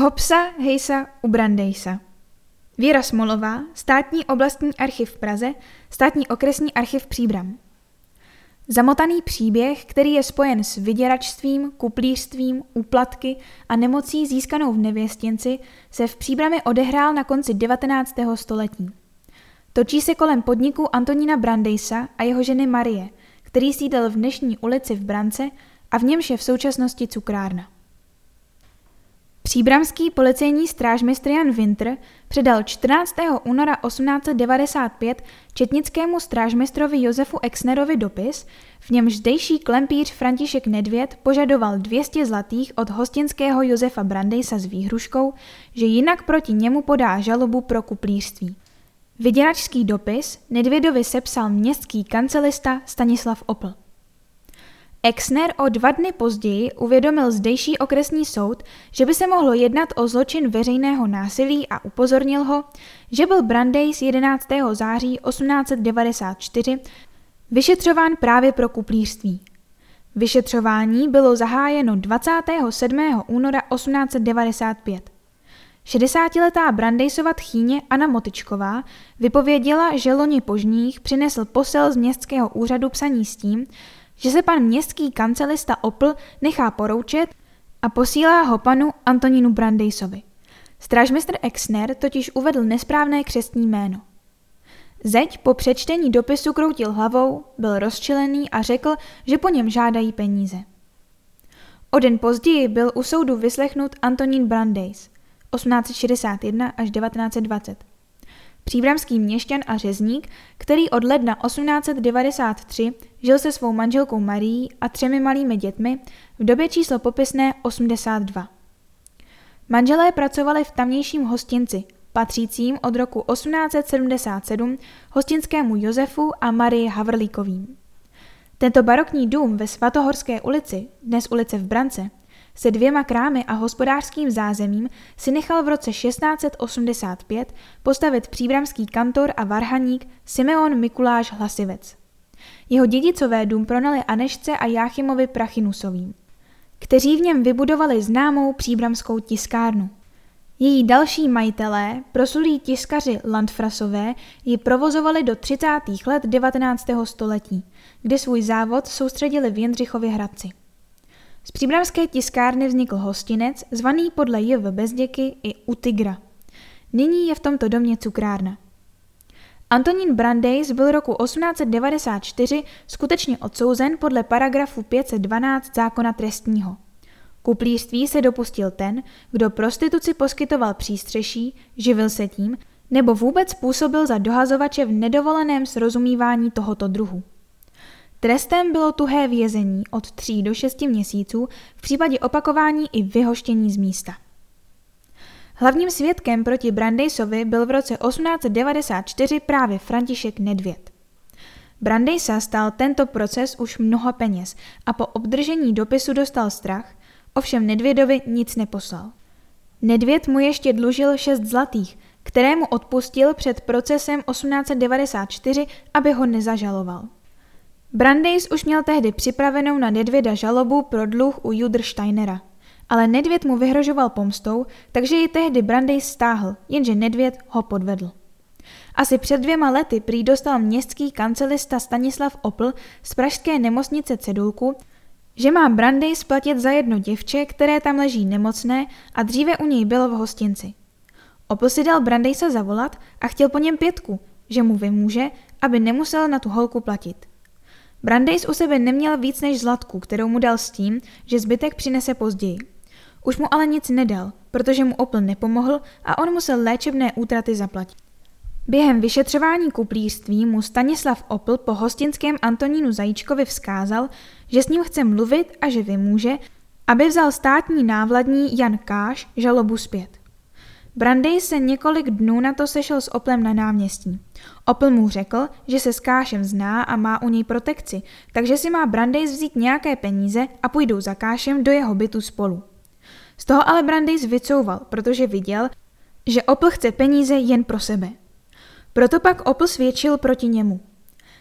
Hopsa hejsa u Brandejsa. Věra Smolová, státní oblastní archiv v Praze, státní okresní archiv Příbram. Zamotaný příběh, který je spojen s vyděračstvím, kuplířstvím, úplatky a nemocí získanou v nevěstěnci, se v Příbrami odehrál na konci 19. století. Točí se kolem podniku Antonína Brandejsa a jeho ženy Marie, který sídl v dnešní ulici v Brance a v němž je v současnosti cukrárna. Příbramský policejní strážmistr Jan Winter předal 14. února 1895 četnickému strážmistrovi Josefu Exnerovi dopis, v němž zdejší klempíř František Nedvěd požadoval 200 zlatých od hostinského Josefa Brandejsa s výhruškou, že jinak proti němu podá žalobu pro kuplířství. Vyděračský dopis Nedvědovi sepsal městský kancelista Stanislav Opl. Exner o dva dny později uvědomil zdejší okresní soud, že by se mohlo jednat o zločin veřejného násilí a upozornil ho, že byl z 11. září 1894 vyšetřován právě pro kuplířství. Vyšetřování bylo zahájeno 27. února 1895. 60-letá Brandejsova tchýně Anna Motičková vypověděla, že loni požních přinesl posel z městského úřadu psaní s tím, že se pan městský kancelista Opl nechá poroučet a posílá ho panu Antonínu Brandejsovi. Strážmistr Exner totiž uvedl nesprávné křestní jméno. Zeď po přečtení dopisu kroutil hlavou, byl rozčilený a řekl, že po něm žádají peníze. O den později byl u soudu vyslechnut Antonín Brandejs 1861 až 1920 příbramský měšťan a řezník, který od ledna 1893 žil se svou manželkou Marií a třemi malými dětmi v době číslo popisné 82. Manželé pracovali v tamnějším hostinci, patřícím od roku 1877 hostinskému Josefu a Marii Havrlíkovým. Tento barokní dům ve Svatohorské ulici, dnes ulice v Brance, se dvěma krámy a hospodářským zázemím si nechal v roce 1685 postavit příbramský kantor a varhaník Simeon Mikuláš Hlasivec. Jeho dědicové dům pronali Anešce a Jáchymovi Prachinusovým, kteří v něm vybudovali známou příbramskou tiskárnu. Její další majitelé, prosulí tiskaři Landfrasové, ji provozovali do 30. let 19. století, kde svůj závod soustředili v Jindřichově Hradci. Z příbramské tiskárny vznikl hostinec, zvaný podle J.V. Bezděky i U Tigra. Nyní je v tomto domě cukrárna. Antonín Brandeis byl roku 1894 skutečně odsouzen podle paragrafu 512 zákona trestního. Kuplířství se dopustil ten, kdo prostituci poskytoval přístřeší, živil se tím, nebo vůbec působil za dohazovače v nedovoleném srozumívání tohoto druhu. Trestem bylo tuhé vězení od 3 do 6 měsíců, v případě opakování i vyhoštění z místa. Hlavním svědkem proti Brandejsovi byl v roce 1894 právě František Nedvěd. Brandejsa stál tento proces už mnoho peněz a po obdržení dopisu dostal strach, ovšem Nedvědovi nic neposlal. Nedvěd mu ještě dlužil 6 zlatých, kterému odpustil před procesem 1894, aby ho nezažaloval. Brandeis už měl tehdy připravenou na Nedvěda žalobu pro dluh u Judr Steinera. Ale Nedvěd mu vyhrožoval pomstou, takže ji tehdy Brandeis stáhl, jenže Nedvěd ho podvedl. Asi před dvěma lety prý dostal městský kancelista Stanislav Opl z pražské nemocnice cedulku, že má Brandeis splatit za jedno děvče, které tam leží nemocné a dříve u něj bylo v hostinci. Opl si dal Brandeisa zavolat a chtěl po něm pětku, že mu vymůže, aby nemusel na tu holku platit. Brandeis u sebe neměl víc než zlatku, kterou mu dal s tím, že zbytek přinese později. Už mu ale nic nedal, protože mu Opl nepomohl a on musel léčebné útraty zaplatit. Během vyšetřování kuplířství mu Stanislav Opl po hostinském Antonínu Zajíčkovi vzkázal, že s ním chce mluvit a že vymůže, aby vzal státní návladní Jan Káš žalobu zpět. Brandej se několik dnů na to sešel s Oplem na náměstí. Opl mu řekl, že se s Kášem zná a má u něj protekci, takže si má Brandeis vzít nějaké peníze a půjdou za Kášem do jeho bytu spolu. Z toho ale Brandeis vycouval, protože viděl, že Opl chce peníze jen pro sebe. Proto pak Opl svědčil proti němu.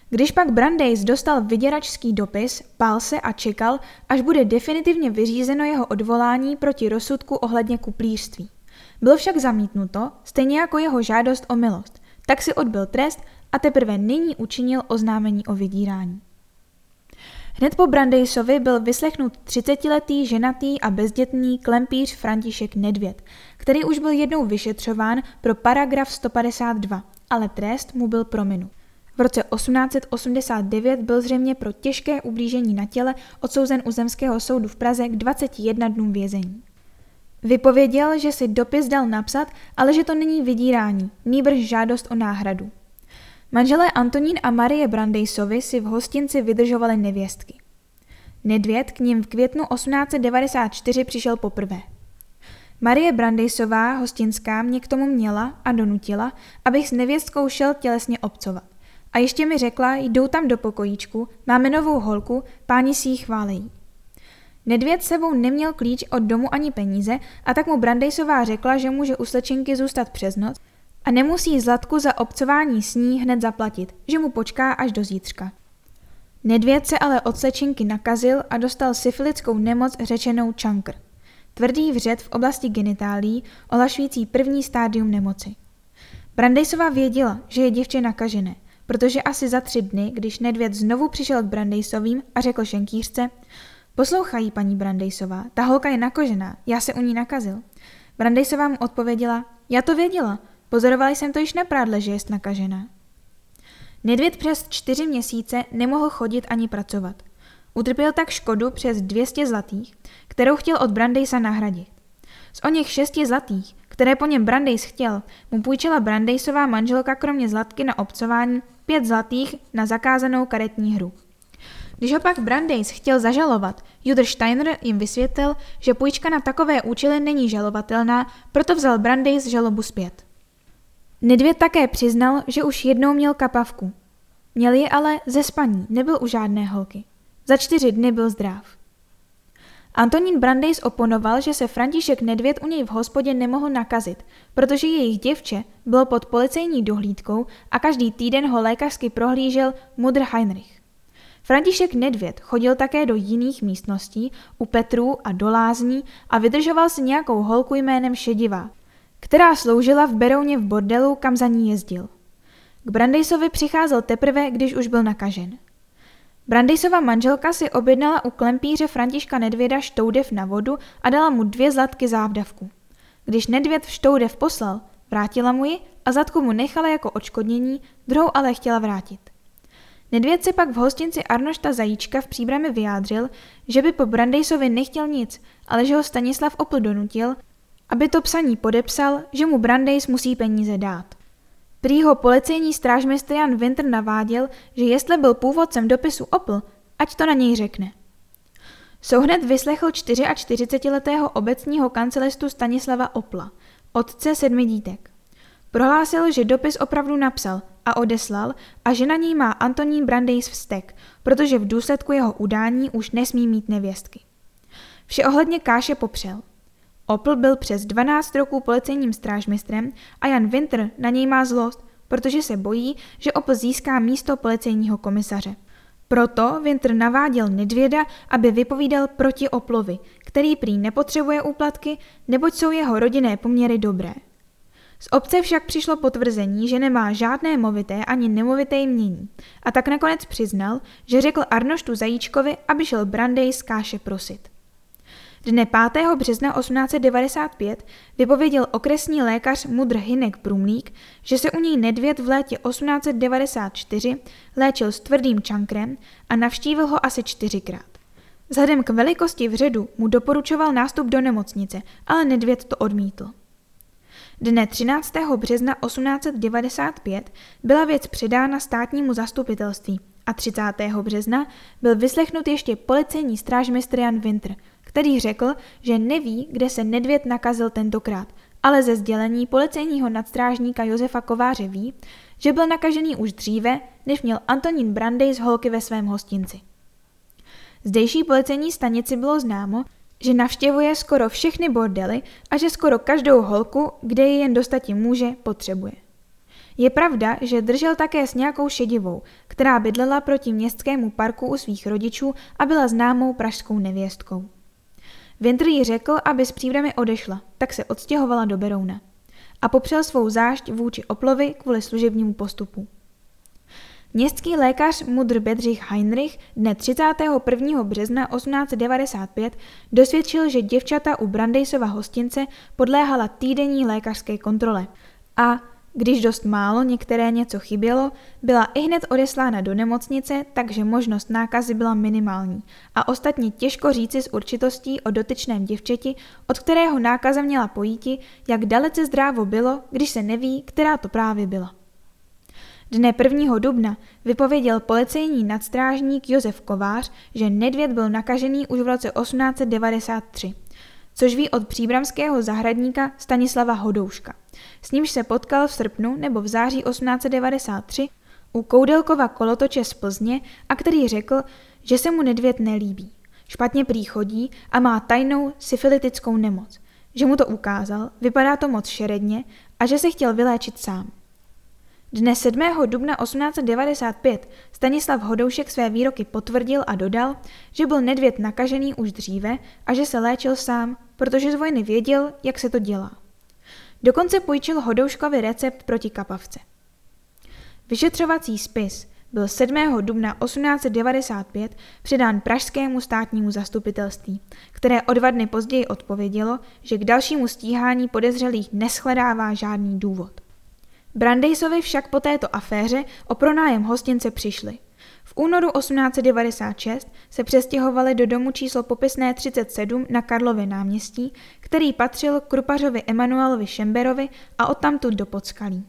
Když pak Brandeis dostal vyděračský dopis, pál se a čekal, až bude definitivně vyřízeno jeho odvolání proti rozsudku ohledně kuplířství. Bylo však zamítnuto, stejně jako jeho žádost o milost, tak si odbyl trest a teprve nyní učinil oznámení o vydírání. Hned po Brandejsovi byl vyslechnut 30-letý ženatý a bezdětný klempíř František Nedvěd, který už byl jednou vyšetřován pro paragraf 152, ale trest mu byl prominut. V roce 1889 byl zřejmě pro těžké ublížení na těle odsouzen u zemského soudu v Praze k 21 dnům vězení. Vypověděl, že si dopis dal napsat, ale že to není vydírání, nýbrž žádost o náhradu. Manželé Antonín a Marie Brandejsovi si v hostinci vydržovali nevěstky. Nedvěd k ním v květnu 1894 přišel poprvé. Marie Brandejsová, hostinská, mě k tomu měla a donutila, abych s nevěstkou šel tělesně obcovat. A ještě mi řekla, jdou tam do pokojíčku, máme novou holku, páni si ji chválejí. Nedvěd sebou neměl klíč od domu ani peníze a tak mu Brandejsová řekla, že může u slečinky zůstat přes noc a nemusí Zlatku za obcování s ní hned zaplatit, že mu počká až do zítřka. Nedvěd se ale od slečinky nakazil a dostal syfilickou nemoc řečenou čankr. Tvrdý vřet v oblasti genitálí, ohlašující první stádium nemoci. Brandejsová věděla, že je děvče nakažené, protože asi za tři dny, když Nedvěd znovu přišel k Brandejsovým a řekl šenkýřce, poslouchají paní Brandejsová, ta holka je nakožená, já se u ní nakazil. Brandejsová mu odpověděla, já to věděla, pozorovala jsem to již na prádle, že jest nakažená. Nedvěd přes čtyři měsíce nemohl chodit ani pracovat. Utrpěl tak škodu přes 200 zlatých, kterou chtěl od Brandejsa nahradit. Z o něch šesti zlatých, které po něm Brandejs chtěl, mu půjčila Brandejsová manželka kromě zlatky na obcování pět zlatých na zakázanou karetní hru. Když ho pak Brandeis chtěl zažalovat, Judr Steiner jim vysvětlil, že půjčka na takové účely není žalovatelná, proto vzal Brandeis žalobu zpět. Nedvěd také přiznal, že už jednou měl kapavku. Měl ji ale ze spaní, nebyl u žádné holky. Za čtyři dny byl zdrav. Antonín Brandeis oponoval, že se František Nedvěd u něj v hospodě nemohl nakazit, protože jejich děvče bylo pod policejní dohlídkou a každý týden ho lékařsky prohlížel Mudr Heinrich. František Nedvěd chodil také do jiných místností, u Petrů a do lázní a vydržoval si nějakou holku jménem Šediva, která sloužila v Berouně v bordelu, kam za ní jezdil. K Brandejsovi přicházel teprve, když už byl nakažen. Brandejsova manželka si objednala u klempíře Františka Nedvěda štoudev na vodu a dala mu dvě zlatky závdavku. Když Nedvěd v štoudev poslal, vrátila mu ji a zlatku mu nechala jako odškodnění, druhou ale chtěla vrátit. Nedvěd se pak v hostinci Arnošta Zajíčka v příbrami vyjádřil, že by po Brandejsovi nechtěl nic, ale že ho Stanislav Opl donutil, aby to psaní podepsal, že mu Brandejs musí peníze dát. Prý ho policejní strážmistr Jan Winter naváděl, že jestli byl původcem dopisu Opl, ať to na něj řekne. Souhned vyslechl 44-letého obecního kancelistu Stanislava Opla, otce sedmi dítek. Prohlásil, že dopis opravdu napsal a odeslal a že na něj má Antonín Brandeis vztek, protože v důsledku jeho udání už nesmí mít nevěstky. Vše ohledně Káše popřel. Opl byl přes 12 roků policejním strážmistrem a Jan Winter na něj má zlost, protože se bojí, že Opl získá místo policejního komisaře. Proto Winter naváděl Nedvěda, aby vypovídal proti Oplovi, který prý nepotřebuje úplatky, neboť jsou jeho rodinné poměry dobré. Z obce však přišlo potvrzení, že nemá žádné movité ani nemovité jmění a tak nakonec přiznal, že řekl Arnoštu Zajíčkovi, aby šel Brandej z Káše prosit. Dne 5. března 1895 vypověděl okresní lékař Mudr Hinek Brumlík, že se u něj Nedvěd v létě 1894 léčil s tvrdým čankrem a navštívil ho asi čtyřikrát. Vzhledem k velikosti vředu mu doporučoval nástup do nemocnice, ale Nedvěd to odmítl. Dne 13. března 1895 byla věc předána státnímu zastupitelství a 30. března byl vyslechnut ještě policejní strážmistr Jan Winter, který řekl, že neví, kde se Nedvěd nakazil tentokrát, ale ze sdělení policejního nadstrážníka Josefa Kováře ví, že byl nakažený už dříve, než měl Antonín Brandej z holky ve svém hostinci. Zdejší policejní stanici bylo známo, že navštěvuje skoro všechny bordely a že skoro každou holku, kde ji jen dostati může, potřebuje. Je pravda, že držel také s nějakou šedivou, která bydlela proti městskému parku u svých rodičů a byla známou pražskou nevěstkou. Winter jí řekl, aby s příbrami odešla, tak se odstěhovala do Berouna a popřel svou zášť vůči oplovi kvůli služebnímu postupu. Městský lékař Mudr Bedřich Heinrich dne 31. března 1895 dosvědčil, že děvčata u Brandejsova hostince podléhala týdenní lékařské kontrole a když dost málo některé něco chybělo, byla i hned odeslána do nemocnice, takže možnost nákazy byla minimální a ostatně těžko říci s určitostí o dotyčném děvčeti, od kterého nákaza měla pojíti, jak dalece zdrávo bylo, když se neví, která to právě byla. Dne 1. dubna vypověděl policejní nadstrážník Josef Kovář, že Nedvěd byl nakažený už v roce 1893, což ví od příbramského zahradníka Stanislava Hodouška. S nímž se potkal v srpnu nebo v září 1893 u Koudelkova kolotoče z Plzně a který řekl, že se mu Nedvěd nelíbí. Špatně příchodí a má tajnou syfilitickou nemoc. Že mu to ukázal, vypadá to moc šeredně a že se chtěl vyléčit sám. Dne 7. dubna 1895 Stanislav Hodoušek své výroky potvrdil a dodal, že byl nedvěd nakažený už dříve a že se léčil sám, protože z vojny věděl, jak se to dělá. Dokonce půjčil Hodouškovi recept proti kapavce. Vyšetřovací spis byl 7. dubna 1895 předán Pražskému státnímu zastupitelství, které o dva dny později odpovědělo, že k dalšímu stíhání podezřelých neschledává žádný důvod. Brandejsovi však po této aféře o pronájem hostince přišli. V únoru 1896 se přestěhovali do domu číslo popisné 37 na Karlově náměstí, který patřil Krupařovi Emanuelovi Šemberovi a odtamtud do Podskalí.